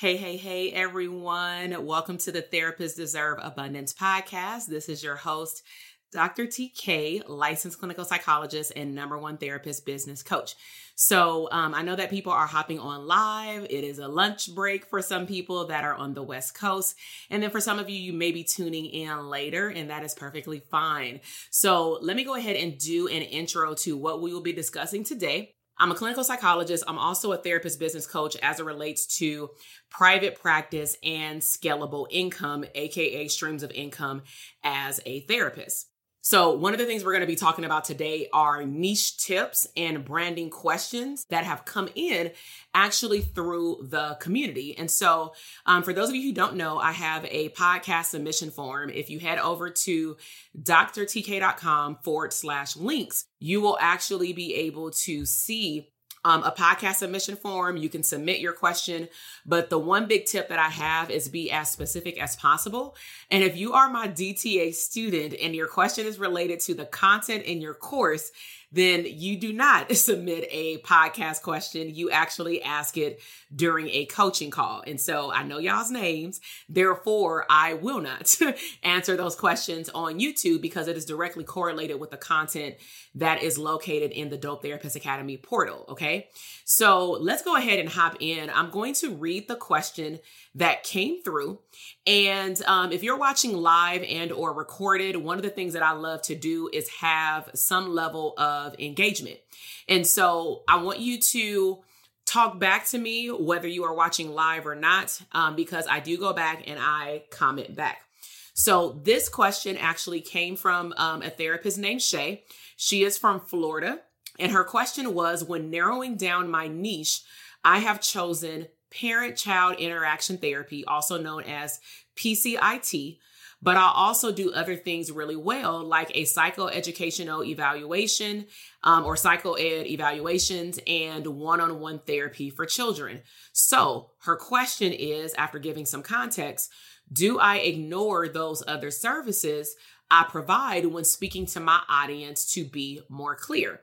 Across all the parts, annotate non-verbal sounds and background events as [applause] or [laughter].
Hey, hey, hey, everyone. Welcome to the Therapists Deserve Abundance podcast. This is your host, Dr. TK, licensed clinical psychologist and number one therapist business coach. So um, I know that people are hopping on live. It is a lunch break for some people that are on the West Coast. And then for some of you, you may be tuning in later, and that is perfectly fine. So let me go ahead and do an intro to what we will be discussing today. I'm a clinical psychologist. I'm also a therapist business coach as it relates to private practice and scalable income, AKA streams of income as a therapist. So, one of the things we're going to be talking about today are niche tips and branding questions that have come in actually through the community. And so, um, for those of you who don't know, I have a podcast submission form. If you head over to drtk.com forward slash links, you will actually be able to see um, a podcast submission form. You can submit your question. But the one big tip that I have is be as specific as possible. And if you are my DTA student and your question is related to the content in your course, then you do not [laughs] submit a podcast question. You actually ask it during a coaching call. And so I know y'all's names. Therefore, I will not [laughs] answer those questions on YouTube because it is directly correlated with the content that is located in the Dope Therapist Academy portal. Okay. So let's go ahead and hop in. I'm going to read the question that came through. And um, if you're watching live and or recorded, one of the things that I love to do is have some level of engagement. And so I want you to talk back to me whether you are watching live or not, um, because I do go back and I comment back. So this question actually came from um, a therapist named Shay. She is from Florida. And her question was when narrowing down my niche, I have chosen parent child interaction therapy, also known as PCIT. But I'll also do other things really well, like a psychoeducational evaluation um, or psychoed evaluations and one on one therapy for children. So her question is after giving some context, do I ignore those other services I provide when speaking to my audience to be more clear?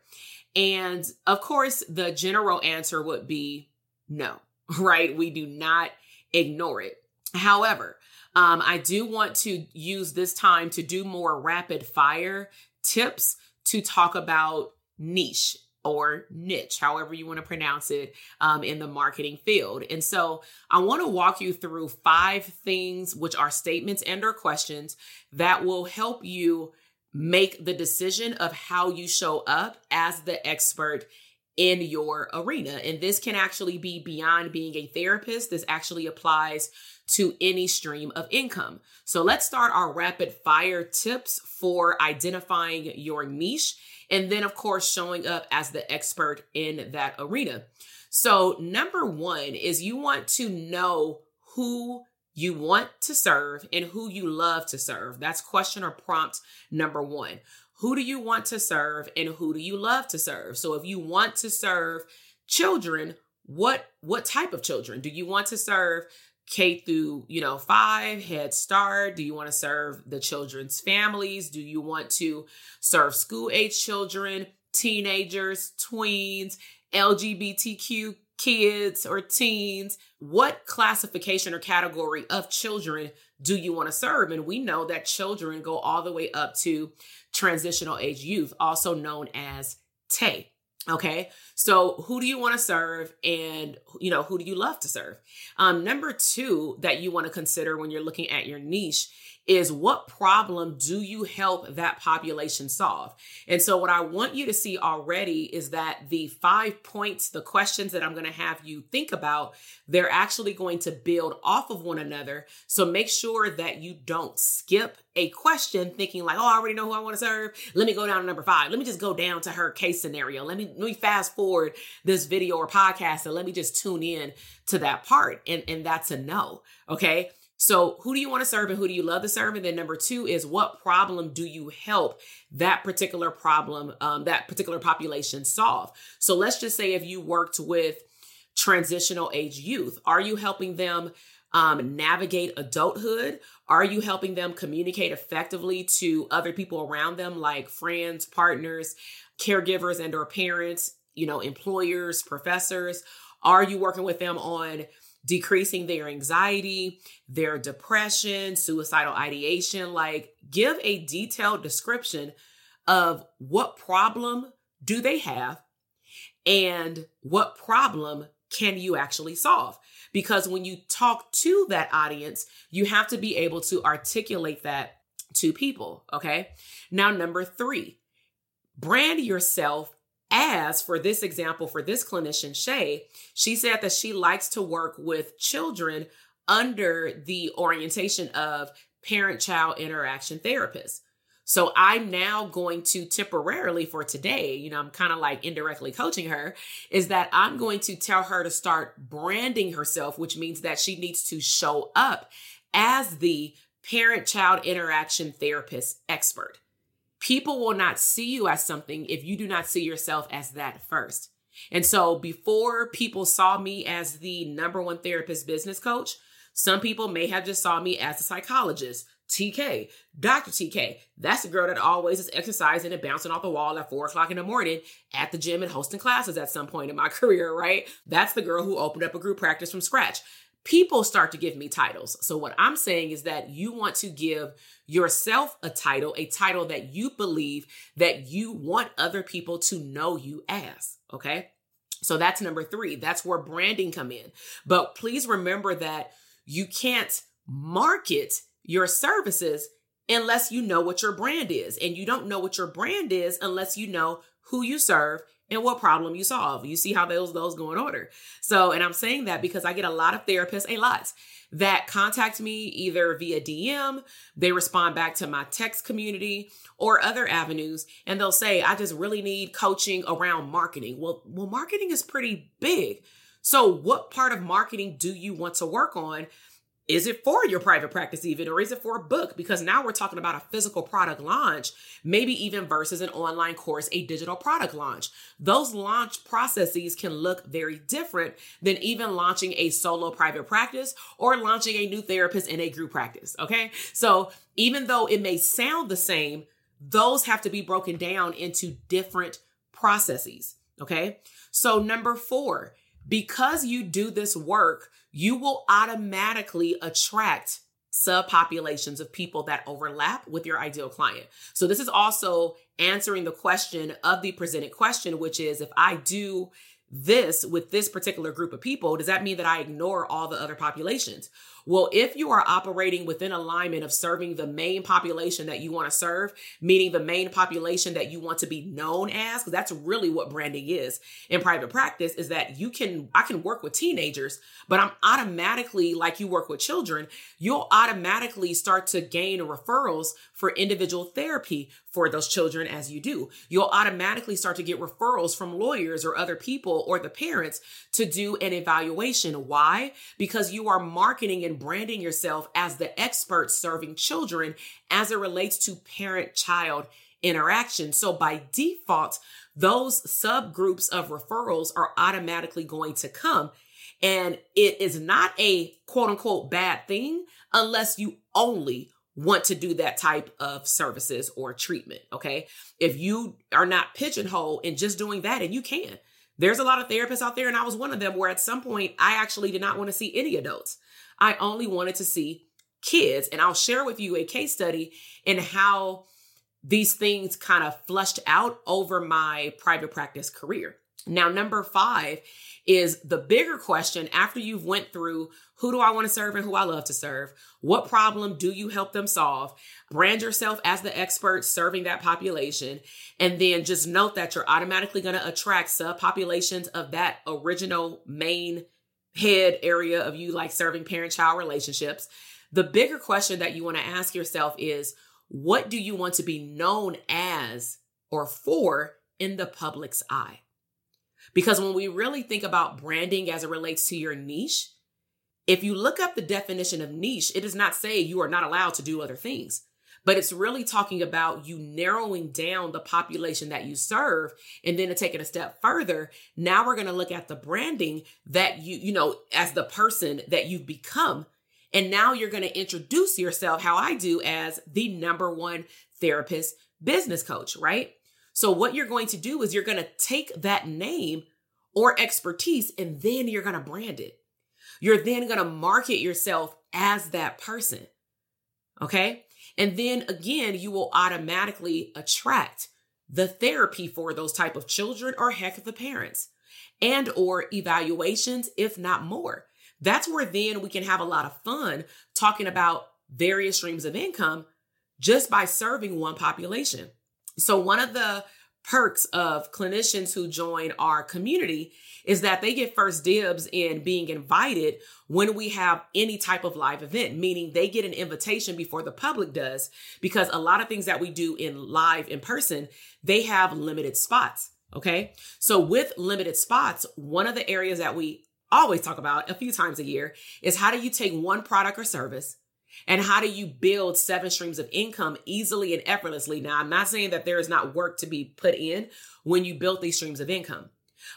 And of course, the general answer would be no [laughs] right? We do not ignore it. However, um, I do want to use this time to do more rapid fire tips to talk about niche or niche, however you want to pronounce it um, in the marketing field. And so I want to walk you through five things, which are statements and or questions that will help you make the decision of how you show up as the expert in your arena. And this can actually be beyond being a therapist. This actually applies to any stream of income. So let's start our rapid fire tips for identifying your niche And then, of course, showing up as the expert in that arena. So, number one is you want to know who you want to serve and who you love to serve. That's question or prompt number one. Who do you want to serve and who do you love to serve? So, if you want to serve children, what what type of children do you want to serve K through, you know, five, Head Start? Do you want to serve the children's families? Do you want to serve school age children, teenagers, tweens, LGBTQ kids or teens? What classification or category of children do you want to serve? And we know that children go all the way up to transitional age youth, also known as TAY. Okay. So who do you want to serve and you know who do you love to serve? Um, number two that you want to consider when you're looking at your niche is what problem do you help that population solve? And so, what I want you to see already is that the five points, the questions that I'm going to have you think about, they're actually going to build off of one another. So, make sure that you don't skip a question thinking like, oh, I already know who I want to serve. Let me go down to number five. Let me just go down to her case scenario. Let me let me fast forward this video or podcast and let me just tune in to that part. And and that's a no. Okay. So, who do you want to serve and who do you love to serve? And then number two is what problem do you help that particular problem, um, that particular population solve? So, let's just say if you worked with transitional age youth, are you helping them um, navigate adulthood? Are you helping them communicate effectively to other people around them, like friends, partners, caregivers, and or parents? You know, employers, professors. Are you working with them on decreasing their anxiety, their depression, suicidal ideation. Like, give a detailed description of what problem do they have and what problem can you actually solve? Because when you talk to that audience, you have to be able to articulate that to people. Okay. Now, number three, brand yourself as for this example, for this clinician, Shay, she said that she likes to work with children under the orientation of parent child interaction therapists. So I'm now going to temporarily for today, you know, I'm kind of like indirectly coaching her, is that I'm going to tell her to start branding herself, which means that she needs to show up as the parent child interaction therapist expert. People will not see you as something if you do not see yourself as that first. And so before people saw me as the number one therapist business coach, some people may have just saw me as a psychologist. TK, Dr. TK. That's the girl that always is exercising and bouncing off the wall at four o'clock in the morning at the gym and hosting classes at some point in my [laughs] career, right? That's the girl who opened up a group practice from scratch people start to give me titles. So, what I'm saying is that you want to give yourself a title, a title that you believe that you want other people to know you as. Okay. So, that's number three. That's where branding come in. But please remember that you can't market your services unless you know what your brand is. And you don't know what your brand is unless you know who you serve and what problem you solve. You see how those those go in order. So, and I'm saying that because I get a lot of therapists, a lot that contact me either via DM, they respond back to my text community or other avenues and they'll say, "I just really need coaching around marketing." Well, well marketing is pretty big. So, what part of marketing do you want to work on? Is it for your private practice even, or is it for a book? Because now we're talking about a physical product launch, maybe even versus an online course, a digital product launch. Those launch processes can look very different than even launching a solo private practice or launching a new therapist in a group practice. Okay. So even though it may sound the same, those have to be broken down into different processes. Okay. So number four, because you do this work, you will automatically attract subpopulations of people that overlap with your ideal client. So this is also answering the question of the presented question, which is if I do this with this particular group of people, does that mean that I ignore all the other populations? Well, if you are operating within alignment of serving the main population that you want to serve, meaning the main population that you want to be known as, because that's really what branding is in private practice, is that you can, I can work with teenagers, but I'm automatically, like you work with children, you'll automatically start to gain referrals for individual therapy for those children as you do. You'll automatically start to get referrals from lawyers or other people or the parents to do an evaluation. Why? Because you are marketing and branding yourself as the expert serving children as it relates to parent child interaction. So by default, those subgroups of referrals are automatically going to come. And it is not a quote unquote bad thing unless you only want to do that type of services or treatment. Okay. If you are not pigeonholed in just doing that, and you can, there's a lot of therapists out there, and I was one of them where at some point I actually did not want to see any adults. I only wanted to see kids. And I'll share with you a case study in how these things kind of flushed out over my private practice career. Now, number five is the bigger question after you've went through who do I want to serve and who I love to serve? What problem do you help them solve? Brand yourself as the expert serving that population. And then just note that you're automatically going to attract subpopulations of that original main head area of you like serving parent child relationships. The bigger question that you want to ask yourself is what do you want to be known as or for in the public's eye? Because when we really think about branding as it relates to your niche, if you look up the definition of niche, it does not say you are not allowed to do other things, but it's really talking about you narrowing down the population that you serve. And then to take it a step further, now we're going to look at the branding that you, you know, as the person that you've become. And now you're going to introduce yourself, how I do, as the number one therapist business coach, right? So, what you're going to do is you're going to take that name or expertise and then you're going to brand it. You're then going to market yourself as that person. Okay. And then again, you will automatically attract the therapy for those type of children or heck of the parents and or evaluations, if not more. That's where then we can have a lot of fun talking about various streams of income just by serving one population. So, one of the perks of clinicians who join our community is that they get first dibs in being invited when we have any type of live event, meaning they get an invitation before the public does, because a lot of things that we do in live in person, they have limited spots. Okay. So, with limited spots, one of the areas that we always talk about a few times a year is how do you take one product or service and how do you build seven streams of income easily and effortlessly? Now, I'm not saying that there is not work to be put in when you build these streams of income.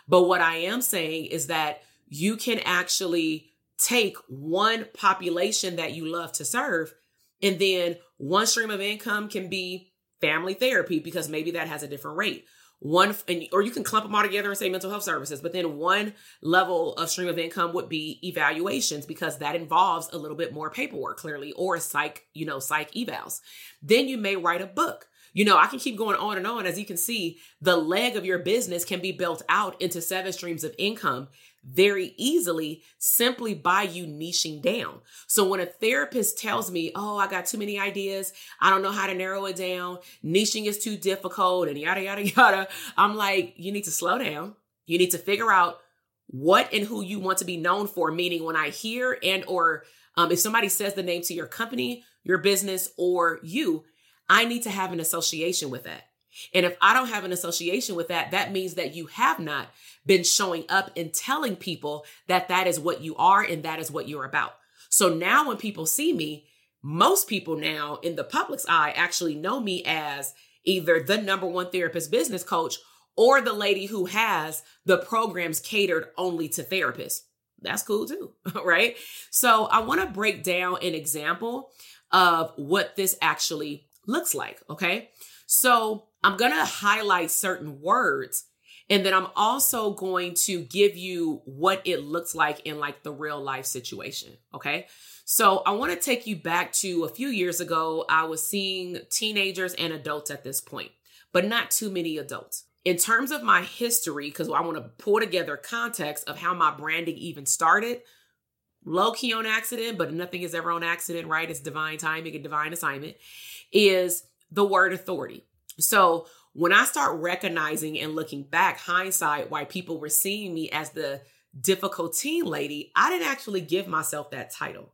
But what I am saying is that you can actually take one population that you love to serve, and then one stream of income can be family therapy because maybe that has a different rate one and, or you can clump them all together and say mental health services but then one level of stream of income would be evaluations because that involves a little bit more paperwork clearly or psych you know psych evals. Then you may write a book. You know i can keep going on and on. As you can see the leg of your business can be built out into seven streams of income very easily simply by you niching down. So when a therapist tells me, Oh, I got too many ideas, I don't know how to narrow it down, niching is too difficult, and yada, yada, [laughs] yada, I'm like, You need to slow down. You need to figure out what and who you want to be known for. Meaning, when I hear and or um, if somebody says the name to your company, your business, or you, I need to have an association with that. And if I don't have an association with that, that means that you have not been showing up and telling people that that is what you are and that is what you're about. So now when people see me, most people now in the public's eye actually know me as either the number one therapist business coach or the lady who has the programs catered only to therapists. That's cool too, [laughs] right? So I want to break down an example of what this actually looks like, okay? So I'm going to highlight certain words and then I'm also going to give you what it looks like in like the real life situation. Okay. So I want to take you back to a few years ago. I was seeing teenagers and adults at this point, but not too many adults. In terms of my history, because I want to pull together context of how my branding even started, low key on accident, but nothing is ever on accident, right? It's divine timing and divine assignment, is the word authority. So when I start recognizing and looking back, hindsight, why people were seeing me as the difficult teen lady, I didn't actually give myself that title.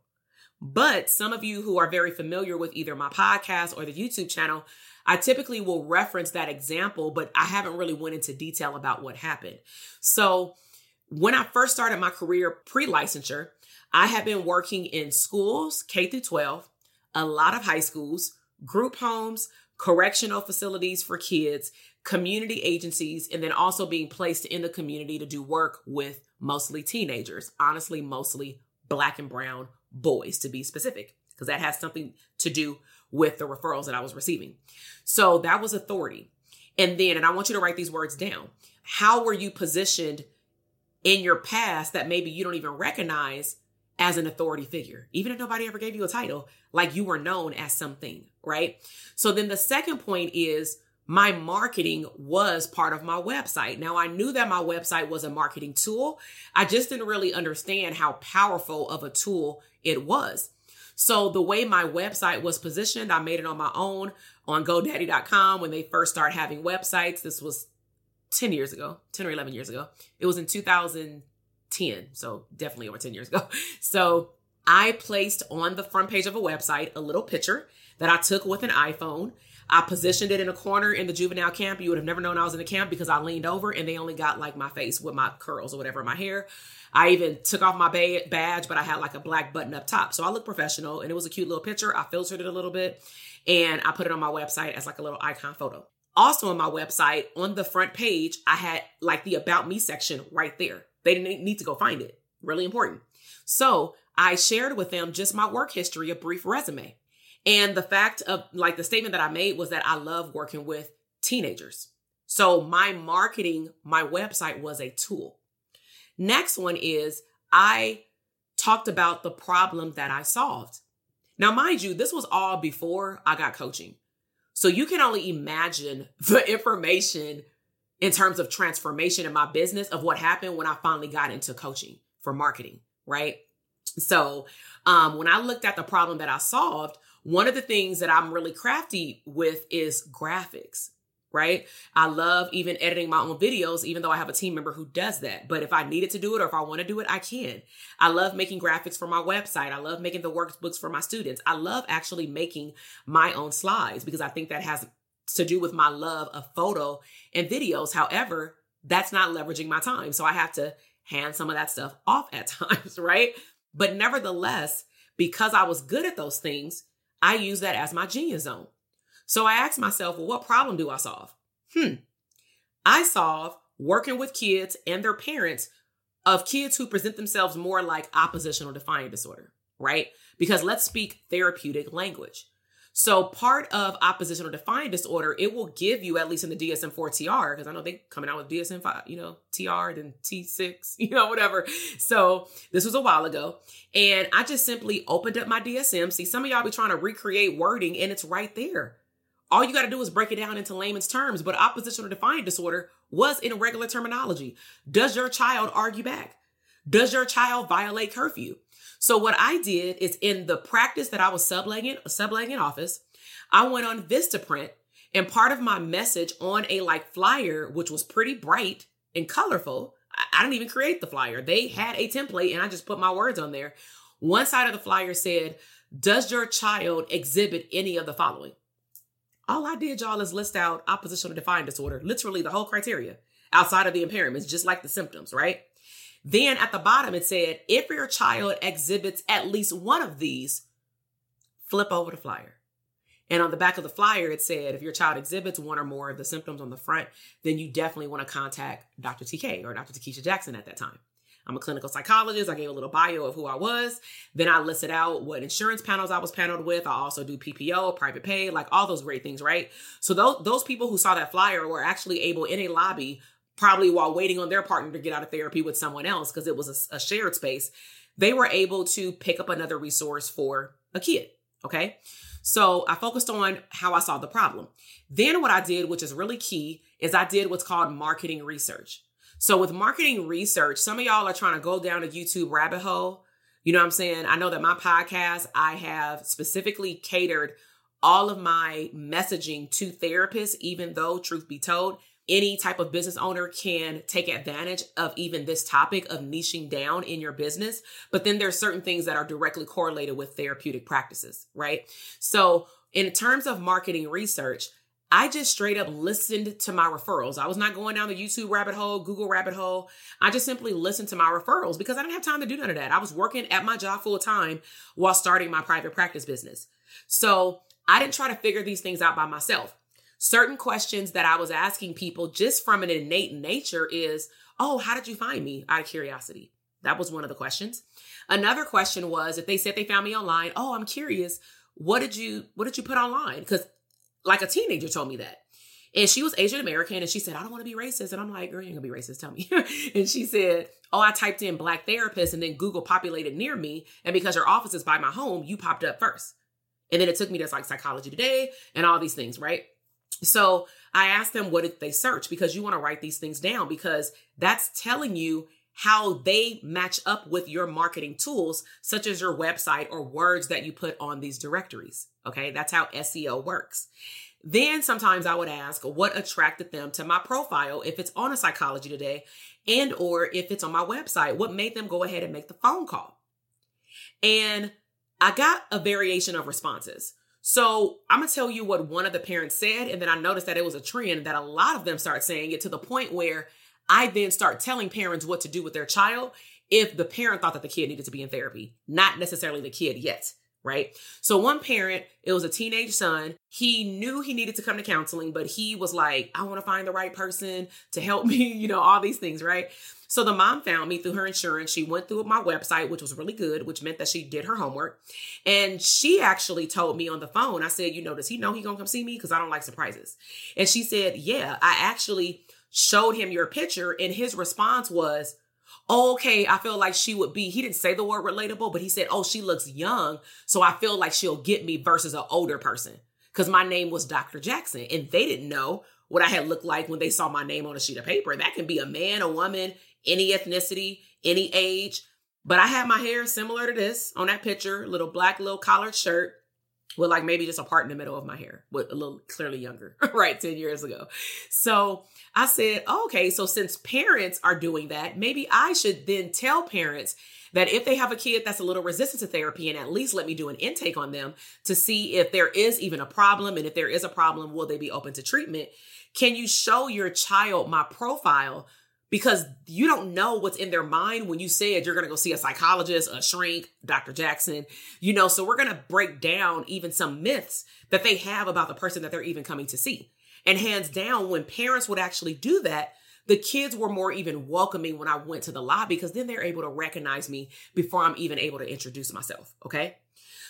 But some of you who are very familiar with either my podcast or the YouTube channel, I typically will reference that example, but I haven't really went into detail about what happened. So when I first started my career pre-licensure, I had been working in schools, K through 12, a lot of high schools, group homes, correctional facilities for kids, community agencies, and then also being placed in the community to do work with mostly teenagers, honestly, mostly black and brown boys to be specific, because that has something to do with the referrals that I was receiving. So that was authority. And then, and I want you to write these words down. How were you positioned in your past that maybe you don't even recognize as an authority figure, even if nobody ever gave you a title, like you were known as something, right? So then the second point is my marketing was part of my website. Now I knew that my website was a marketing tool. I just didn't really understand how powerful of a tool it was. So the way my website was positioned, I made it on my own on GoDaddy.com when they first started having websites. This was 10 years ago, 10 or 11 years ago. It was in 2000- 10. So definitely over 10 years ago. [laughs] So I placed on the front page of a website a little picture that I took with an iPhone. I positioned it in a corner in the juvenile camp. You would have never known I was in the camp because I leaned over and they only got like my face with my curls or whatever, my hair. I even took off my badge, but I had like a black button up top. So I looked professional and it was a cute little picture. I filtered it a little bit and I put it on my website as like a little icon photo. Also on my website, on the front page, I had like the About Me section right there. They didn't need to go find it. Really important. So I shared with them just my work history, a brief resume. And the fact of like the statement that I made was that I love working with teenagers. So my marketing, my website was a tool. Next one is I talked about the problem that I solved. Now, mind you, this was all before I got coaching. So you can only imagine [laughs] the information in terms of transformation in my business of what happened when I finally got into coaching for marketing, right? So, um, when I looked at the problem that I solved, one of the things that I'm really crafty with is graphics, right? I love even editing my own videos, even though I have a team member who does that. But if I needed to do it or if I want to do it, I can. I love making graphics for my website. I love making the workbooks for my students. I love actually making my own slides because I think that has to do with my love of photo and videos. However, that's not leveraging my time. So I have to hand some of that stuff off at [laughs] times, right? But nevertheless, because I was good at those things, I use that as my genius zone. So I asked myself, well, what problem do I solve? Hmm. I solve working with kids and their parents of kids who present themselves more like oppositional defiant disorder, right? Because let's speak therapeutic language. So part of oppositional defiant disorder, it will give you at least in the DSM-4 TR, because I know they coming out with DSM-5, you know, TR, then T6, [laughs] you know, whatever. So this was a while ago. And I just simply opened up my DSM. See, some of y'all be trying to recreate wording and it's right there. All you got to do is break it down into layman's terms. But oppositional defiant disorder was in regular terminology. Does your child argue back? Does your child violate curfew? So what I did is in the practice that I was subletting, subletting office, I went on Vistaprint and part of my message on a like flyer, which was pretty bright and colorful, I didn't even create the flyer. They had a template and I just put my words on there. One side of the flyer said, Does your child exhibit any of the following? All I did, y'all, is list out oppositional defiant disorder, literally the whole criteria outside of the impairments, just like the symptoms, right? Then at the bottom, it said, if your child exhibits at least one of these, flip over the flyer. And on the back of the flyer, it said, if your child exhibits one or more of the symptoms on the front, then you definitely want to contact Dr. TK or Dr. Takesha Jackson at that time. I'm a clinical psychologist. I gave a little bio of who I was. Then I listed out what insurance panels I was paneled with. I also do PPO, private pay, like all those great things, right? So those, those people who saw that flyer were actually able in a lobby probably while waiting on their partner to get out of therapy with someone else because it was a, a, shared space, they were able to pick up another resource for a kid. Okay. So I focused on how I solved the problem. Then what I did, which is really key, is I did what's called marketing research. So with marketing research, some of y'all are trying to go down a YouTube rabbit hole. You know what I'm saying? I know that my podcast, I have specifically catered all of my messaging to therapists, even though, truth be told, any type of business owner can take advantage of even this topic of niching down in your business. But then there's certain things that are directly correlated with therapeutic practices, right? So in terms of marketing research, I just straight up listened to my referrals. I was not going down the YouTube rabbit hole, Google rabbit hole. I just simply listened to my referrals because I didn't have time to do none of that. I was working at my job full time while starting my private practice business. So I didn't try to figure these things out by myself. Certain questions that I was asking people just from an innate nature is, Oh, how did you find me? Out of curiosity. That was one of the questions. Another question was if they said they found me online, oh, I'm curious, what did you what did you put online? Because like a teenager told me that. And she was Asian American and she said, I don't want to be racist. And I'm like, girl, you ain't gonna be racist, tell me. [laughs] and she said, Oh, I typed in black therapist and then Google populated near me. And because your office is by my home, you popped up first. And then it took me to like psychology today and all these things, right? So I asked them, what did they search? Because you want to write these things down because that's telling you how they match up with your marketing tools, such as your website or words that you put on these directories. Okay, that's how SEO works. Then sometimes I would ask what attracted them to my profile if it's on a psychology today and or if it's on my website, what made them go ahead and make the phone call. And I got a variation of responses. So I'm gonna tell you what one of the parents said, and then I noticed that it was a trend that a lot of them start saying it to the point where I then start telling parents what to do with their child if the parent thought that the kid needed to be in therapy, not necessarily the kid yet. Right. So one parent, it was a teenage son. He knew he needed to come to counseling, but he was like, I want to find the right person to help [laughs] me, you know, all these things. Right. So the mom found me through her insurance. She went through my website, which was really good, which meant that she did her homework. And she actually told me on the phone, I said, you know, does he know he gonna come see me? Because I don't like surprises. And she said, yeah, I actually showed him your picture, and his response was, okay, I feel like she would be, he didn't say the word relatable, but he said, oh, she looks young. So I feel like she'll get me versus an older person. Because my name was Dr. Jackson, and they didn't know what I had looked like when they saw my name on a sheet of paper. That can be a man, a woman, any ethnicity, any age. But I had my hair similar to this on that picture, little black, little collared shirt with like maybe just a part in the middle of my hair, with a little clearly younger, [laughs] right? 10 years ago. So I said, oh, okay, so since parents are doing that, maybe I should then tell parents that if they have a kid that's a little resistant to therapy and at least let me do an intake on them to see if there is even a problem. And if there is a problem, will they be open to treatment? Can you show your child my profile because you don't know what's in their mind when you said you're going to go see a psychologist, a shrink, Dr. Jackson, you know, so we're going to break down even some myths that they have about the person that they're even coming to see. And hands down, when parents would actually do that, the kids were more even welcoming when I went to the lobby because then they're able to recognize me before I'm even able to introduce myself. Okay.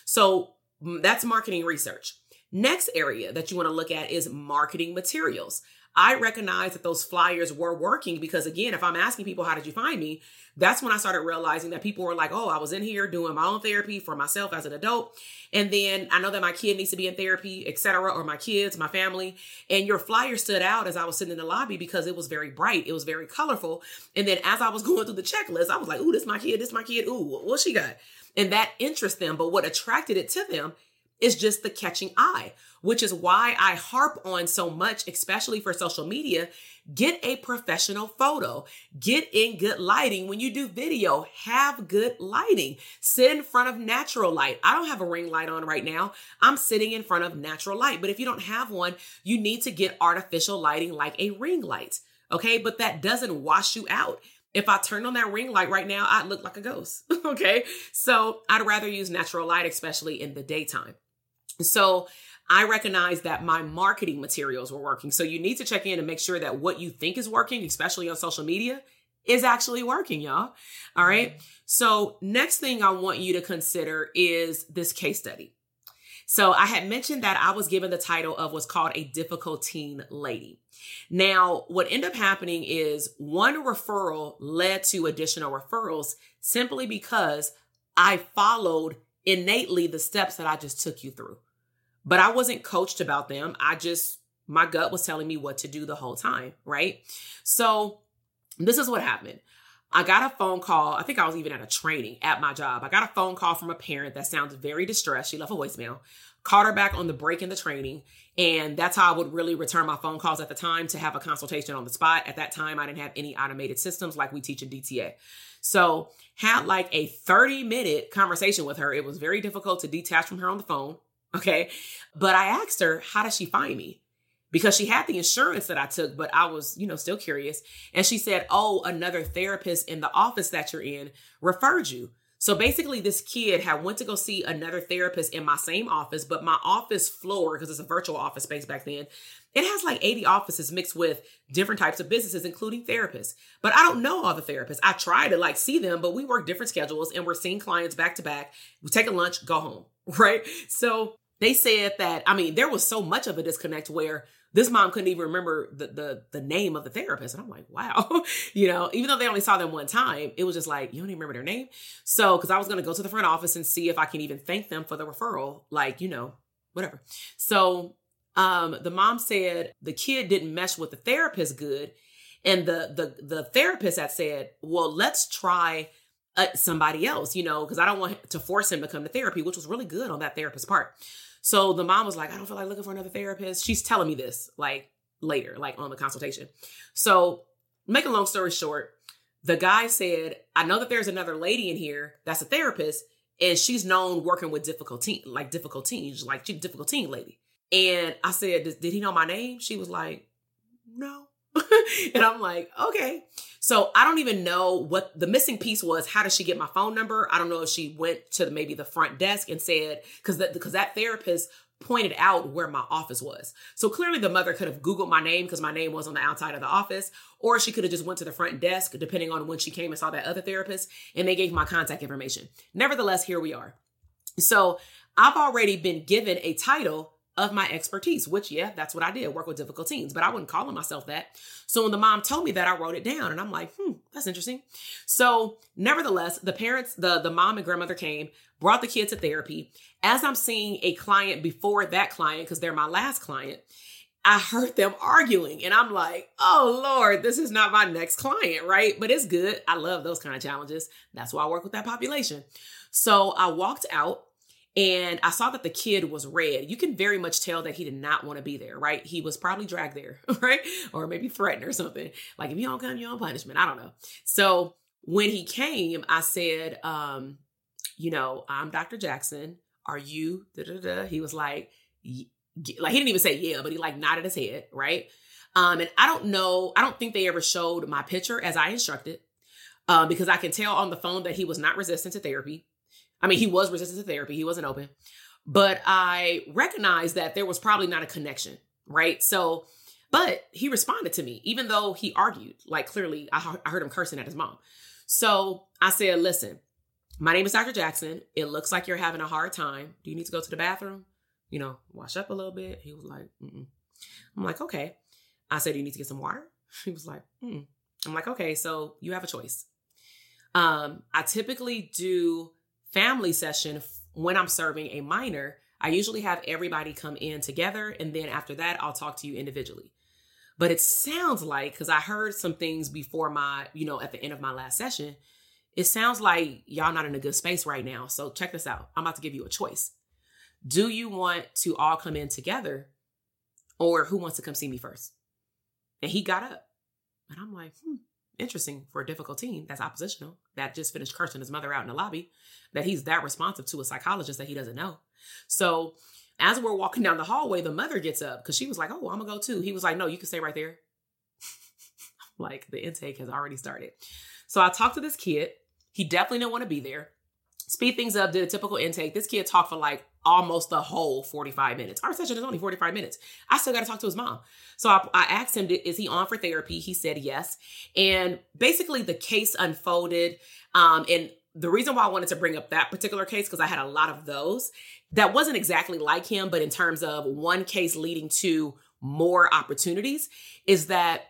So mm, that's marketing research. Next area that you want to look at is marketing materials. I recognize that those flyers were working because again, if I'm asking people, how did you find me? That's when I started realizing that people were like, oh, I was in here doing my own therapy for myself as an adult. And then I know that my kid needs to be in therapy, etc., or my kids, my family. And your flyer stood out as I was sitting in the lobby because it was very bright. It was very colorful. And then as I was [laughs] going through the checklist, I was like, ooh, this my kid, this my kid. Ooh, what she got? And that interests them. But what attracted it to them is just the catching eye, which is why I harp on so much, especially for social media. Get a professional photo, get in good lighting. When you do video, have good lighting. Sit in front of natural light. I don't have a ring light on right now. I'm sitting in front of natural light. But if you don't have one, you need to get artificial lighting like a ring light. Okay. But that doesn't wash you out. If I turned on that ring light right now, I'd look like a ghost. [laughs] okay. So I'd rather use natural light, especially in the daytime. So I recognize that my marketing materials were working. So you need to check in and make sure that what you think is working, especially on social media, is actually working, y'all. All right. Mm-hmm. So next thing I want you to consider is this case study. So I had mentioned that I was given the title of what's called a difficult teen lady. Now, what ended up happening is one referral led to additional referrals simply because I followed innately the steps that I just took you through but I wasn't coached about them. I just, my gut was telling me what to do the whole time, right? So this is what happened. I got a phone call. I think I was even at a training at my job. I got a phone call from a parent that sounds very distressed. She left a voicemail, called her back on the break in the training. And that's how I would really return my phone calls at the time to have a consultation on the spot. At that time, I didn't have any automated systems like we teach in DTA. So had like a 30 minute conversation with her. It was very difficult to detach from her on the phone. Okay. But I asked her, how does she find me? because she had the insurance that I took, but I was, you know, still curious. And she said, Oh, another therapist in the office that you're in referred you. So basically, this kid had went to go see another therapist in my same office, but my office floor, because it's a virtual office space back then, it has like 80 offices mixed with different types of businesses, including therapists. But I don't know all the therapists. I try to like see them, but we work different schedules and we're seeing clients back to back. We take a lunch, go home, [laughs] right? So they said that, I mean, there was so much of a disconnect where this mom couldn't even remember the, the the name of the therapist and i'm like wow [laughs] you know even though they only saw them one time it was just like you don't even remember their name so because i was going to go to the front office and see if i can even thank them for the referral like you know whatever so um the mom said the kid didn't mesh with the therapist good and the the the therapist had said well let's try uh, somebody else you know because i don't want to force him to come to therapy which was really good on that therapist's part so the mom was like, I don't feel like looking for another therapist. She's telling me this like later, like on the consultation. So, make a long story short, the guy said, I know that there's another lady in here that's a therapist, and she's known working with difficult teen, like difficult teens, like difficult teen lady. And I said, Did he know my name? She was like, No. [laughs] and I'm like, okay. So I don't even know what the missing piece was. How did she get my phone number? I don't know if she went to maybe the front desk and said, because that because that therapist pointed out where my office was. So clearly the mother could have Googled my name because my name was on the outside of the office, or she could have just went to the front desk, depending on when she came and saw that other therapist, and they gave my contact information. Nevertheless, here we are. So I've already been given a title of my expertise, which, yeah, that's what I did work with difficult teens, but I wouldn't call myself that. So when the mom told me that, I wrote it down and I'm like, hmm, that's interesting. So, nevertheless, the parents, the, the mom and grandmother came, brought the kids to therapy. As I'm seeing a client before that client, because they're my last client, I heard them arguing and I'm like, oh Lord, this is not my next client, right? But it's good. I love those kind of challenges. That's why I work with that population. So I walked out and I saw that the kid was red. You can very much tell that he did not want to be there, right? He was probably dragged there, [laughs] right? Or maybe threatened or something. Like, if you don't come, you're on punishment. I don't know. So when he came, I said, um, you know, I'm Dr. Jackson. Are you? Da, da, da. He was like, like he didn't even say yeah, but he like nodded his head, right? Um, and I don't know, I don't think they ever showed my picture as I instructed, uh, because I can tell on the phone that he was not resistant to therapy. I mean, he was resistant to therapy, he wasn't open, but I recognized that there was probably not a connection, right? So, but he responded to me, even though he argued. Like, clearly, I, I heard him cursing at his mom. So I said, listen, my name is Dr. Jackson. It looks like you're having a hard time. Do you need to go to the bathroom? You know, wash up a little bit. He was like, Mm-mm. I'm like, okay. I said, do you need to get some water? [laughs] He was like, mm. I'm like, okay, so you have a choice. Um, I typically do family session when I'm serving a minor, I usually have everybody come in together. And then after that, I'll talk to you individually. But it sounds like, because I heard some things before my, you know, at the end of my last session, it sounds like y'all not in a good space right now. So check this out. I'm about to give you a choice. Do you want to all come in together or who wants to come see me first? And he got up. And I'm like, hmm, interesting for a difficult teen that's oppositional that just finished cursing his mother out in the lobby that he's that responsive to a psychologist that he doesn't know. So as we're walking down the hallway the mother gets up because she was like oh i'm gonna go too. He was like no you can stay right there. [laughs] Like the intake has already started. So i talked to this kid. He definitely didn't want to be there speed things up did a typical intake this kid talked for like almost the whole 45 minutes. Our session is only 45 minutes. I still got to talk to his mom. So I, I, asked him, is he on for therapy? He said yes. And basically, the case unfolded. Um, and the reason why I wanted to bring up that particular case, because I had a lot of those that wasn't exactly like him, but in terms of one case leading to more opportunities, is that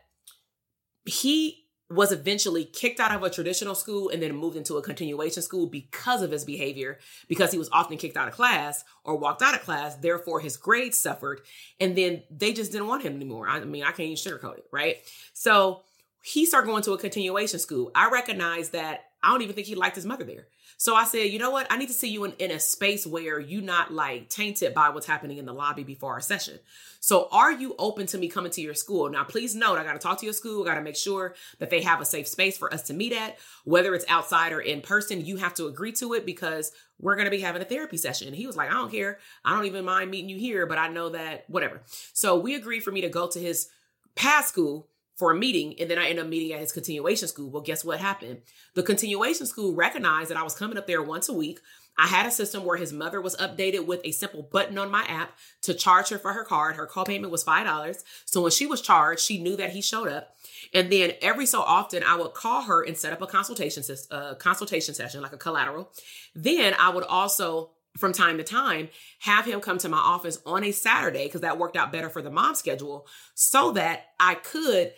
he was eventually kicked out of a traditional school and then moved into a continuation school because of his behavior, because he was often kicked out of class or walked out of class. Therefore, his grades suffered. And then they just didn't want him anymore. I mean, I can't even sugarcoat it, right? So he started going to a continuation school. I recognize that I don't even think he liked his mother there. So I said, you know what? I need to see you in, in a space where you're not like tainted by what's happening in the lobby before our session. So are you open to me coming to your school? Now, please note, I got to talk to your school. I got to make sure that they have a safe space for us to meet at, whether it's outside or in person. You have to agree to it because we're going to be having a therapy session. And he was like, I don't care. I don't even mind meeting you here, but I know that whatever. So we agreed for me to go to his past school for a meeting and then I ended up meeting at his continuation school. Well, guess what happened? The continuation school recognized that I was coming up there once a week. I had a system where his mother was updated with a simple button on my app to charge her for her card. Her call payment was $5. So when she was charged, she knew that he showed up. And then every so often I would call her and set up a consultation, uh, consultation session, like a collateral. Then I would also from time to time have him come to my office on a Saturday because that worked out better for the mom schedule so that I could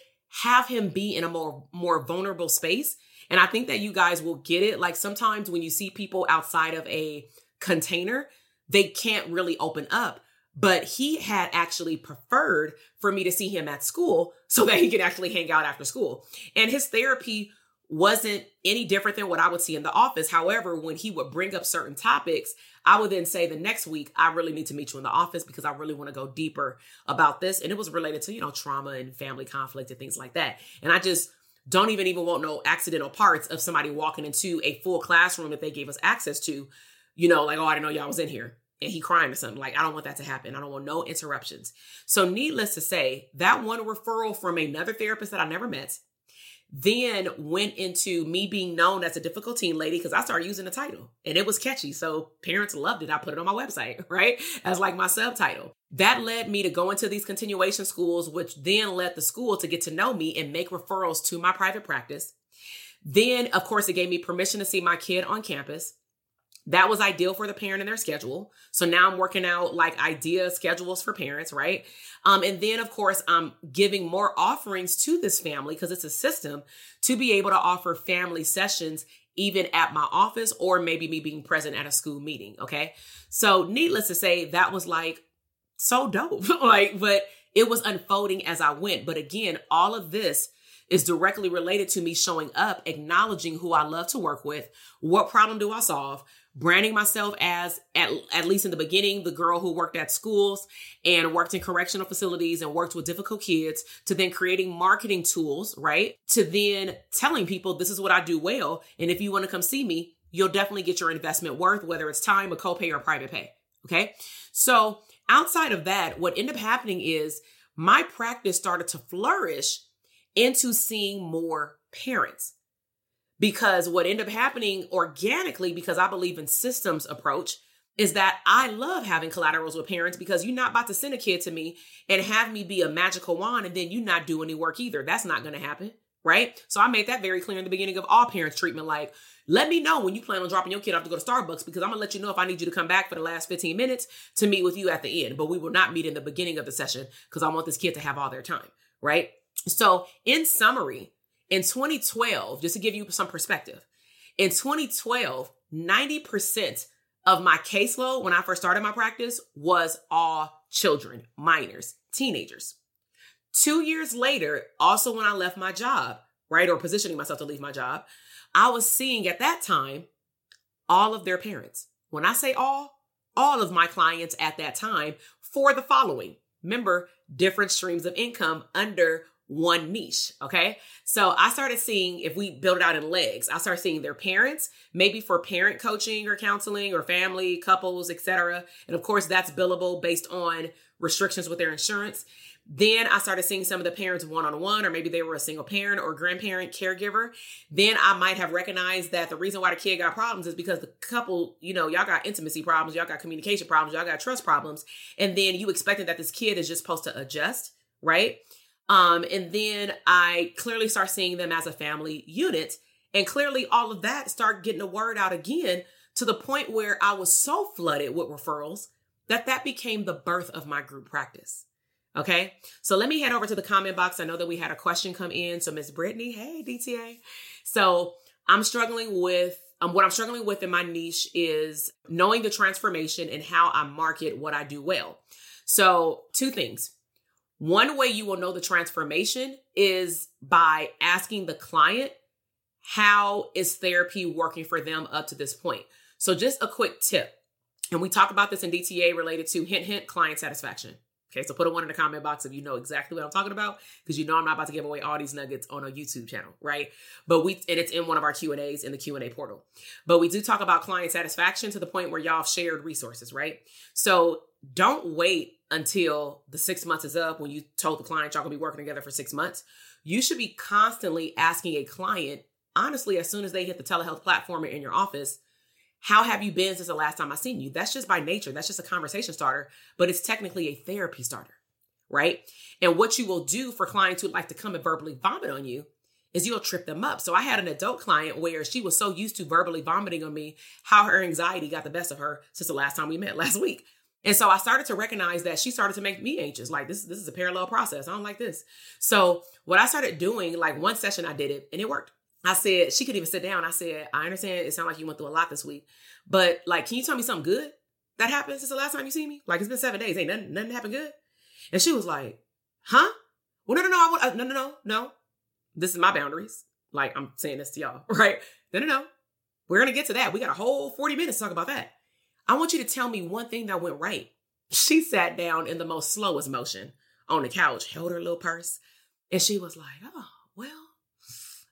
have him be in a more more vulnerable space. And i think that you guys will get it. Like sometimes when you see people outside of a container they can't really open up. But he had actually preferred for me to see him at school [laughs] so that he could actually hang out after school. And his therapy wasn't any different than what I would see in the office. However, when he would bring up certain topics, I would then say the next week, I really need to meet you in the office because I really want to go deeper about this. And it was related to, you know, trauma and family conflict and things like that. And I just don't even even want no accidental parts of somebody walking into a full classroom that they gave us access to, you know, like, oh, I didn't know y'all was in here and he crying or something. Like, I don't want that to happen. I don't want no interruptions. So, needless to say, that one referral from another therapist that I never met then went into me being known as a difficult teen lady because I started using the title and it was catchy. So parents loved it. I put it on my website, [laughs] right? As like my subtitle. That led me to go into these continuation schools, which then led the school to get to know me and make referrals to my private practice. Then, of course, it gave me permission to see my kid on campus. That was ideal for the parent and their schedule. So now I'm working out like idea schedules for parents, right? Um, and then, of course, I'm giving more offerings to this family because it's a system to be able to offer family sessions even at my office or maybe me being present at a school meeting. Okay. So, needless to say, that was like so dope. [laughs] like, but it was unfolding as I went. But again, all of this is directly related to me showing up, acknowledging who I love to work with, what problem do I solve, branding myself as at, at least in the beginning the girl who worked at schools and worked in correctional facilities and worked with difficult kids to then creating marketing tools right? To then telling people this is what i do well. And if you want to come see me you'll definitely get your investment worth whether it's time a copay or private pay. Okay? So outside of that what ended up happening is my practice started to flourish into seeing more parents because what ended up happening organically, because I believe in systems approach, is that I love having collaterals with parents because you're not about to send a kid to me and have me be a magical wand and then you not do any work either. That's not going to happen. Right. So I made that very clear in the beginning of all parents treatment. Like, let me know when you plan on dropping your kid off to go to Starbucks because I'm going to let you know if I need you to come back for the last 15 minutes to meet with you at the end. But we will not meet in the beginning of the session because I want this kid to have all their time. Right. So, in summary, in 2012, just to give you some perspective, in 2012, 90% of my caseload when I first started my practice was all children, minors, teenagers. Two years later, also when I left my job, right, or positioning myself to leave my job, I was seeing at that time all of their parents. When I say all, all of my clients at that time for the following. Remember, different streams of income under one niche. Okay. So I started seeing if we build it out in legs, I started seeing their parents, maybe for parent coaching or counseling or family, couples, etc. And of course, that's billable based on restrictions with their insurance. Then I started seeing some of the parents one on one, or maybe they were a single parent or grandparent caregiver. Then I might have recognized that the reason why the kid got problems is because the couple, you know, y'all got intimacy problems, y'all got communication problems, y'all got trust problems. And then you expected that this kid is just supposed to adjust, right? Um, and then I clearly start seeing them as a family unit. And clearly, all of that start getting the word out again to the point where I was so flooded with referrals that that became the birth of my group practice. Okay, so let me head over to the comment box. I know that we had a question come in. So, Miss Brittany, hey, DTA. So, I'm struggling with um, what I'm struggling with in my niche is knowing the transformation and how I market what I do well. So, two things One way you will know the transformation is by asking the client how is therapy working for them up to this point. So just a quick tip. And we talk about this in DTA related to hint hint client satisfaction. Okay, so put a one in the comment box if you know exactly what I'm talking about, because you know I'm not about to give away all these nuggets on a YouTube channel, right? But we and it's in one of our Q and A's in the Q and A portal. But we do talk about client satisfaction to the point where y'all have shared resources, right? So don't wait until the six months is up when you told the client y'all gonna be working together for six months. You should be constantly asking a client, honestly, as soon as they hit the telehealth platform or in your office, how have you been since the last time I seen you? That's just by nature. That's just a conversation starter, but it's technically a therapy starter, right? And what you will do for clients who like to come and verbally vomit on you is you'll trip them up. So I had an adult client where she was so used to verbally vomiting on me, how her anxiety got the best of her since the last time we met [laughs] last week. And so I started to recognize that she started to make me anxious. Like this, this is a parallel process. I don't like this. So what I started doing, like one session I did it and it worked. I said, she could even sit down. I said, I understand it sounds like you went through a lot this week, but like, can you tell me something good that happened since the last time you see me? Like, it's been seven days. Ain't nothing, nothing happened good. And she was like, huh? Well, no, no, no, I would, uh, no, no, no, no. This is my boundaries. Like, I'm saying this to y'all, [laughs] right? No, no, no. We're going to get to that. We got a whole 40 minutes to talk about that. I want you to tell me one thing that went right. She sat down in the most slowest motion on the couch, held her little purse, and she was like, oh, well,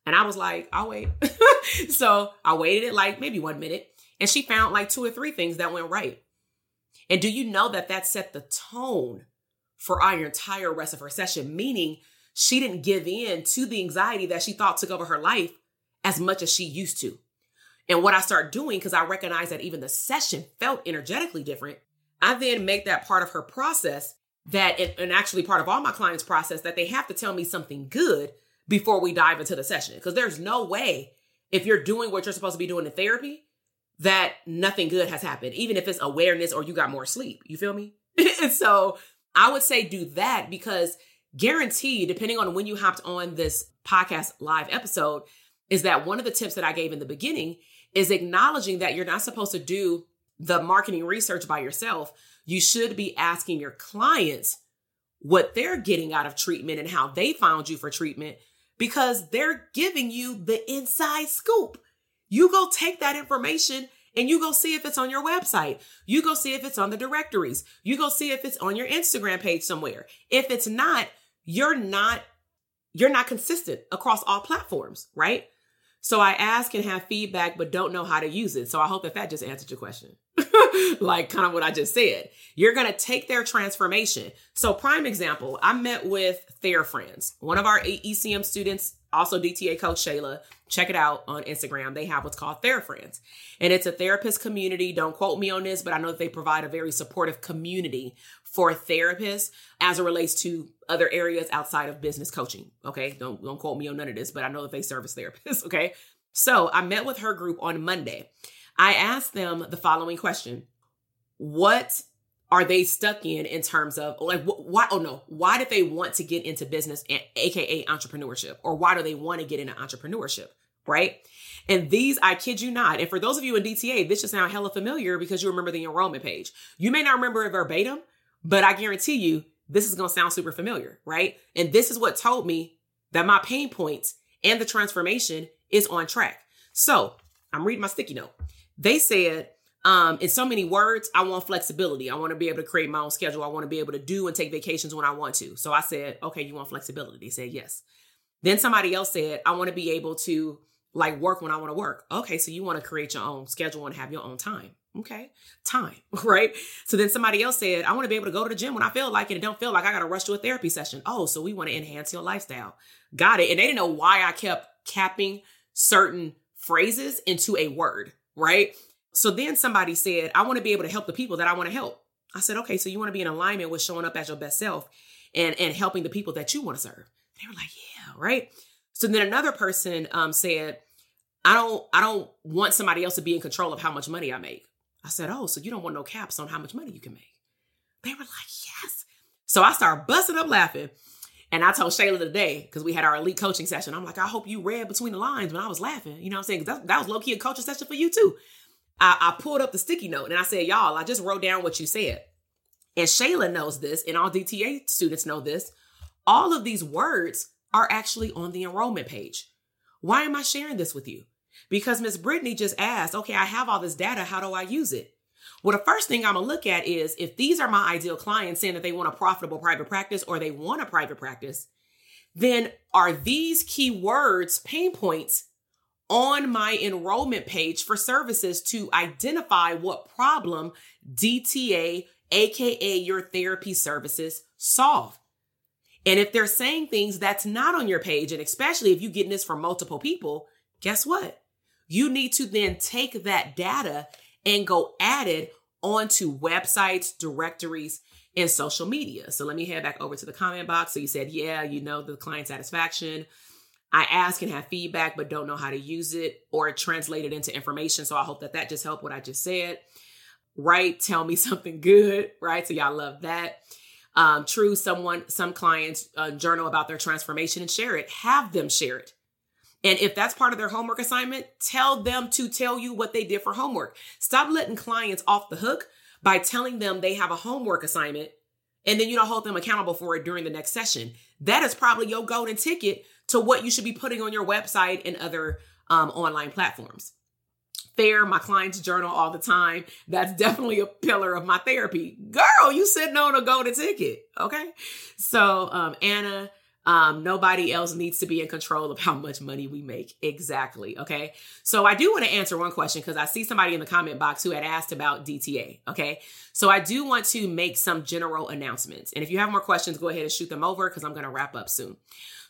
and I was like, I'll wait. [laughs] so I waited it like maybe one minute and she found like two or three things that went right. And do you know that that set the tone for our entire rest of her session? Meaning she didn't give in to the anxiety that she thought took over her life as much as she used to. And what I start doing, because I recognize that even the session felt energetically different, I then make that part of her process that, and actually part of all my clients' process, that they have to tell me something good before we dive into the session. Because there's no way if you're doing what you're supposed to be doing in therapy that nothing good has happened, even if it's awareness or you got more sleep. You feel me? [laughs] and so I would say do that because guarantee, depending on when you hopped on this podcast live episode, is that one of the tips that I gave in the beginning is acknowledging that you're not supposed to do the marketing research by yourself. You should be asking your clients what they're getting out of treatment and how they found you for treatment because they're giving you the inside scoop. You go take that information and you go see if it's on your website. You go see if it's on the directories. You go see if it's on your Instagram page somewhere. If it's not, you're not you're not consistent across all platforms, right? So I ask and have feedback but don't know how to use it. So I hope that that just answered your question. [laughs] like kind of what I just said. You're going to take their transformation. So prime example, I met with TheraFriends, one of our ECM students, also DTA coach Shayla. Check it out on Instagram. They have what's called TheraFriends. And it's a therapist community. Don't quote me on this, but I know that they provide a very supportive community for therapists as it relates to other areas outside of business coaching. Okay. Don't, don't quote me on none of this, but I know that they service therapists. [laughs] Okay. So I met with her group on Monday I asked them the following question What are they stuck in in terms of like why oh no why did they want to get into business aka entrepreneurship or why do they want to get into entrepreneurship right and these i kid you not and for those of you in dta this should sound hella familiar because you remember the enrollment page you may not remember it verbatim but i guarantee you this is going to sound super familiar right and this is what told me that my pain points and the transformation is on track so i'm reading my sticky note they said, um, in so many words, I want flexibility. I want to be able to create my own schedule. I want to be able to do and take vacations when I want to. So I said, okay, you want flexibility? They said, yes. Then somebody else said, I want to be able to like work when I want to work. Okay, so you want to create your own schedule and have your own time. Okay, time, [laughs] right? So then somebody else said, I want to be able to go to the gym when I feel like it and don't feel like I got to rush to a therapy session. Oh, so we want to enhance your lifestyle. Got it. And they didn't know why I kept capping certain phrases into a word, right? So then somebody said, I want to be able to help the people that I want to help. I said, okay, so you want to be in alignment with showing up as your best self and, and helping the people that you want to serve. They were like, yeah, right. So then another person um, said, I don't, I don't want somebody else to be in control of how much money I make. I said, oh, so you don't want no caps on how much money you can make. They were like, yes. So I started busting up laughing. And I told Shayla today, because we had our elite coaching session, I'm like, I hope you read between the lines when I was laughing. You know what I'm saying? That, that was low key a coaching session for you too. I, I pulled up the sticky note and I said, y'all, I just wrote down what you said. and Shayla knows this, and all DTA students know this, all of these words are actually on the enrollment page. Why am I sharing this with you? Because Miss Brittany just asked, okay, I have all this data. How do I use it? Well, the first thing I'm gonna look at is if these are my ideal clients saying that they want a profitable private practice or they want a private practice, then are these keywords pain points on my enrollment page for services to identify what problem DTA, aka your therapy services, solve? And if they're saying things that's not on your page, and especially if you're getting this from multiple people, guess what? You need to then take that data and go add it onto websites, directories, and social media. So let me head back over to the comment box. So you said, yeah, you know, the client satisfaction. I ask and have feedback, but don't know how to use it or translate it into information. So I hope that that just helped what I just said. Right? Tell me [laughs] something good. Right? So y'all love that. Um, true, someone, some clients uh, journal about their transformation and share it. Have them share it. And if that's part of their homework assignment, tell them to tell you what they did for homework. Stop letting clients off the hook by telling them they have a homework assignment and then you don't hold them accountable for it during the next session. That is probably your golden ticket to what you should be putting on your website and other um, online platforms. Fair, my clients journal all the time. That's [laughs] definitely a pillar of my therapy. Girl, you sitting on a golden ticket. Okay. So, um, Anna, um, nobody else needs to be in control of how much money we make. Exactly. Okay. So I do want to answer one question because I see somebody in the comment box who had asked about DTA. Okay. So I do want to make some general announcements. And if you have more questions, go ahead and shoot them over because I'm going to wrap up soon.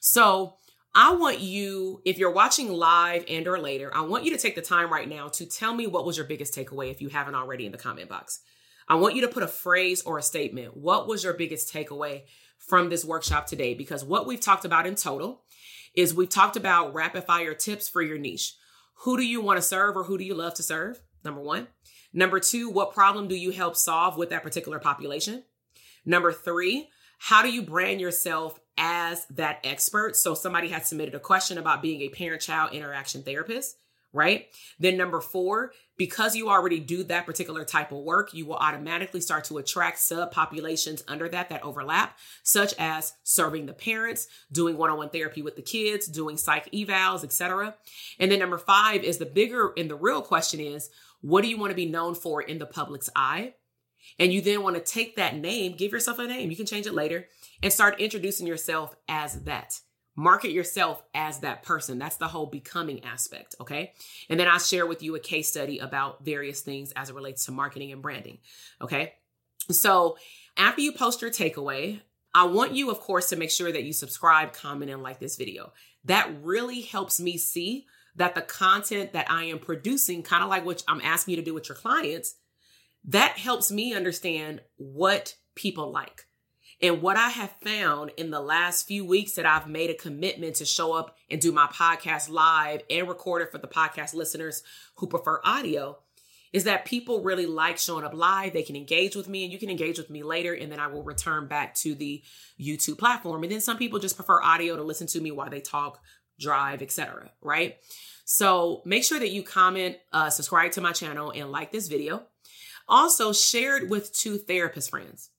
So I want you, if you're watching live and or later, I want you to take the time right now to tell me what was your biggest takeaway if you haven't already in the comment box. I want you to put a phrase or a statement. What was your biggest takeaway from this workshop today because what we've talked about in total is we've talked about rapid fire tips for your niche. Who do you want to serve or who do you love to serve? Number one. Number two, what problem do you help solve with that particular population? Number three, how do you brand yourself as that expert? So somebody has submitted a question about being a parent child interaction therapist right? Then number four, because you already do that particular type of work, you will automatically start to attract subpopulations under that that overlap, such as serving the parents, doing one-on-one therapy with the kids, doing psych evals, etc. And then number five is the bigger and the real question is, what do you want to be known for in the public's eye? And you then want to take that name, give yourself a name, you can change it later, and start introducing yourself as that. Market yourself as that person. That's the whole becoming aspect. Okay. And then I'll share with you a case study about various things as it relates to marketing and branding. Okay. So after you post your takeaway, I want you, of course, to make sure that you subscribe, comment, and like this video. That really helps me see that the content that I am producing, kind of like what I'm asking you to do with your clients, that helps me understand what people like. And what I have found in the last few weeks that I've made a commitment to show up and do my podcast live and record it for the podcast listeners who prefer audio is that people really like showing up live. They can engage with me and you can engage with me later and then I will return back to the YouTube platform. And then some people just prefer audio to listen to me while they talk, drive, etc. right? So make sure that you comment, uh, subscribe to my channel and like this video. Also share it with two therapist friends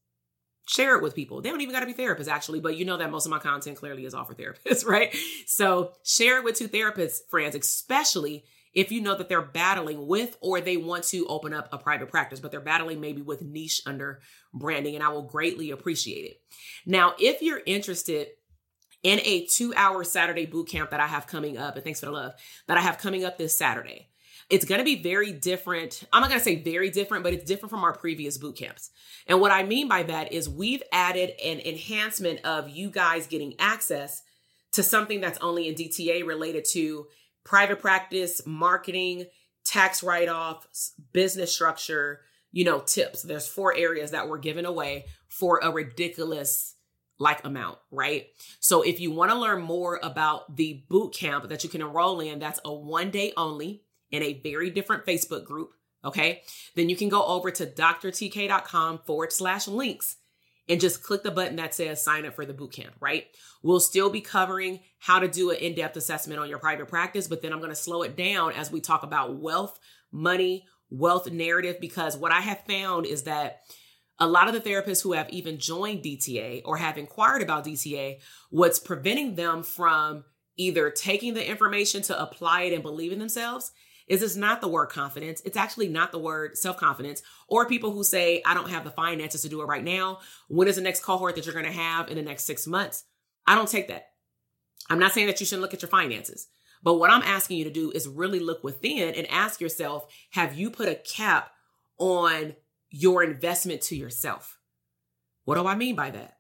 share it with people. They don't even got to be therapists, actually, but you know that most of my content clearly is all for therapists, [laughs] right? So share it with two therapist friends, especially if you know that they're battling with or they want to open up a private practice, but they're battling maybe with niche under branding, and I will greatly appreciate it. Now, if you're interested in a two hour Saturday boot camp that I have coming up, and thanks for the love, that I have coming up this Saturday. It's going to be very different. I'm not going to say very different, but it's different from our previous boot camps. And what I mean by that is we've added an enhancement of you guys getting access to something that's only in DTA related to private practice, marketing, tax write-offs, business structure, you know, tips. There's four areas that we're giving away for a ridiculous like amount, right? So if you want to learn more about the boot camp that you can enroll in, that's a one day only in a very different Facebook group, okay, then you can go over to drtk.com forward slash links and just click the button that says sign up for the bootcamp, right? We'll still be covering how to do an in depth assessment on your private practice, but then I'm to slow it down as we talk about wealth, money, wealth narrative, because what I have found is that a lot of the therapists who have even joined DTA or have inquired about DTA, what's preventing them from either taking the information to apply it and believe in themselves is it's not the word confidence. It's actually not the word self confidence or people who say, I don't have the finances to do it right now. When is the next cohort that you're going to have in the next six months? I don't take that. I'm not saying that you shouldn't look at your finances, but what I'm asking you to do is really look within and ask yourself, have you put a cap on your investment to yourself? What do I mean by that?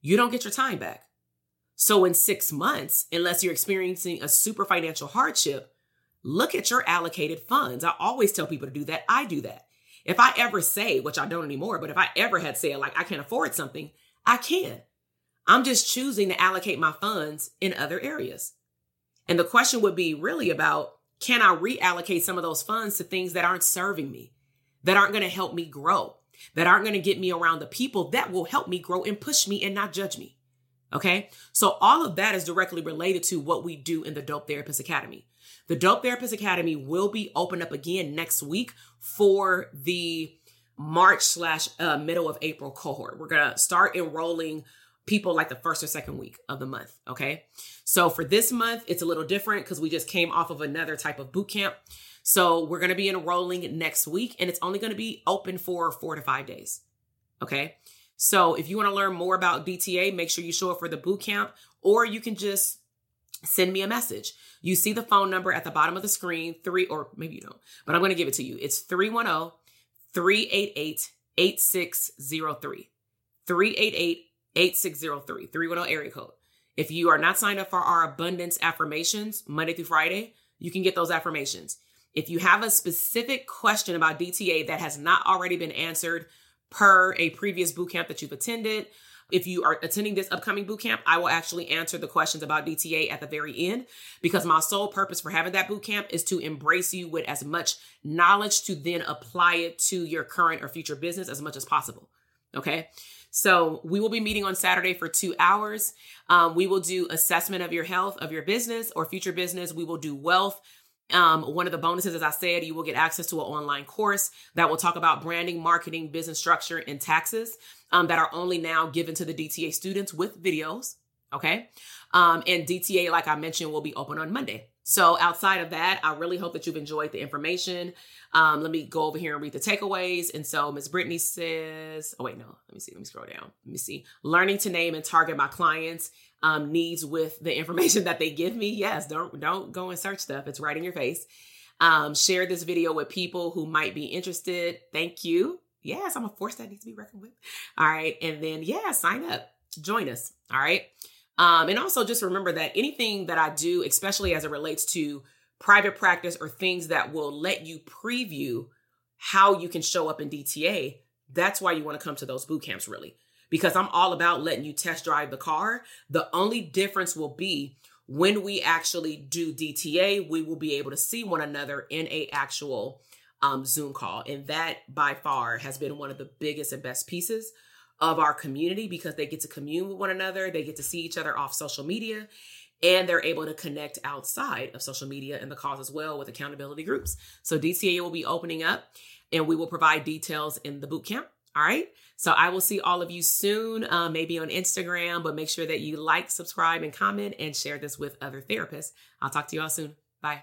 You don't get your time back. So in six months, unless you're experiencing a super financial hardship, look at your allocated funds. I always tell people to do that. I do that. If I ever say, which I don't anymore, but if I ever had said like I can't afford something, I can. I'm just choosing to allocate my funds in other areas. And the question would be really about can I reallocate some of those funds to things that aren't serving me, that aren't going to help me grow, that aren't going to get me around the people that will help me grow and push me and not judge me? Okay. So all of that is directly related to what we do in the Dope Therapist Academy. The Dope Therapist Academy will be open up again next week for the March slash uh, middle of April cohort. We're to start enrolling people like the first or second week of the month. Okay. So for this month, it's a little different because we just came off of another type of boot camp. So we're going to be enrolling next week and it's only going to be open for four to five days. Okay. So if you want to learn more about DTA, make sure you show up for the boot camp or you can just send me a message. You see the phone number at the bottom of the screen, three, or maybe you don't, but I'm going to give it to you. It's 310 388 8603. 388 8603. 310 area code. If you are not signed up for our abundance affirmations Monday through Friday, you can get those affirmations. If you have a specific question about DTA that has not already been answered per a previous boot camp that you've attended, if you are attending this upcoming boot camp, I will actually answer the questions about DTA at the very end because my sole purpose for having that boot camp is to embrace you with as much knowledge to then apply it to your current or future business as much as possible. Okay. So we will be meeting on Saturday for two hours. Um, we will do assessment of your health, of your business or future business. We will do wealth. Um, one of the bonuses, as I said, you will get access to an online course that will talk about branding, marketing, business structure, and taxes um, that are only now given to the DTA students with videos. Okay. Um, and DTA, like I mentioned, will be open on Monday. So outside of that, I really hope that you've enjoyed the information. Um, let me go over here and read the takeaways. And so Ms. Brittany says, oh wait, no, let me see. Let me scroll down. Let me see. Learning to name and target my clients um, needs with the [laughs] information that they give me. Yes, don't don't go and search stuff. It's right in your face. Um, share this video with people who might be interested. Thank you. Yes, I'm a force that needs to be reckoned with. All right. And then, yeah, sign up, join us. All right. Um, and also just remember that anything that I do, especially as it relates to private practice or things that will let you preview how you can show up in DTA, that's why you want to come to those boot camps, really. Because I'm all about letting you test drive the car. The only difference will be when we actually do DTA, we will be able to see one another in a actual um, Zoom call. And that by far has been one of the biggest and best pieces of our community because they get to commune with one another, they get to see each other off social media, and they're able to connect outside of social media and the cause as well with accountability groups. So DTA will be opening up and we will provide details in the boot camp. All right. So I will see all of you soon, uh, maybe on Instagram, but make sure that you like, subscribe, and comment and share this with other therapists. I'll talk to you all soon. Bye.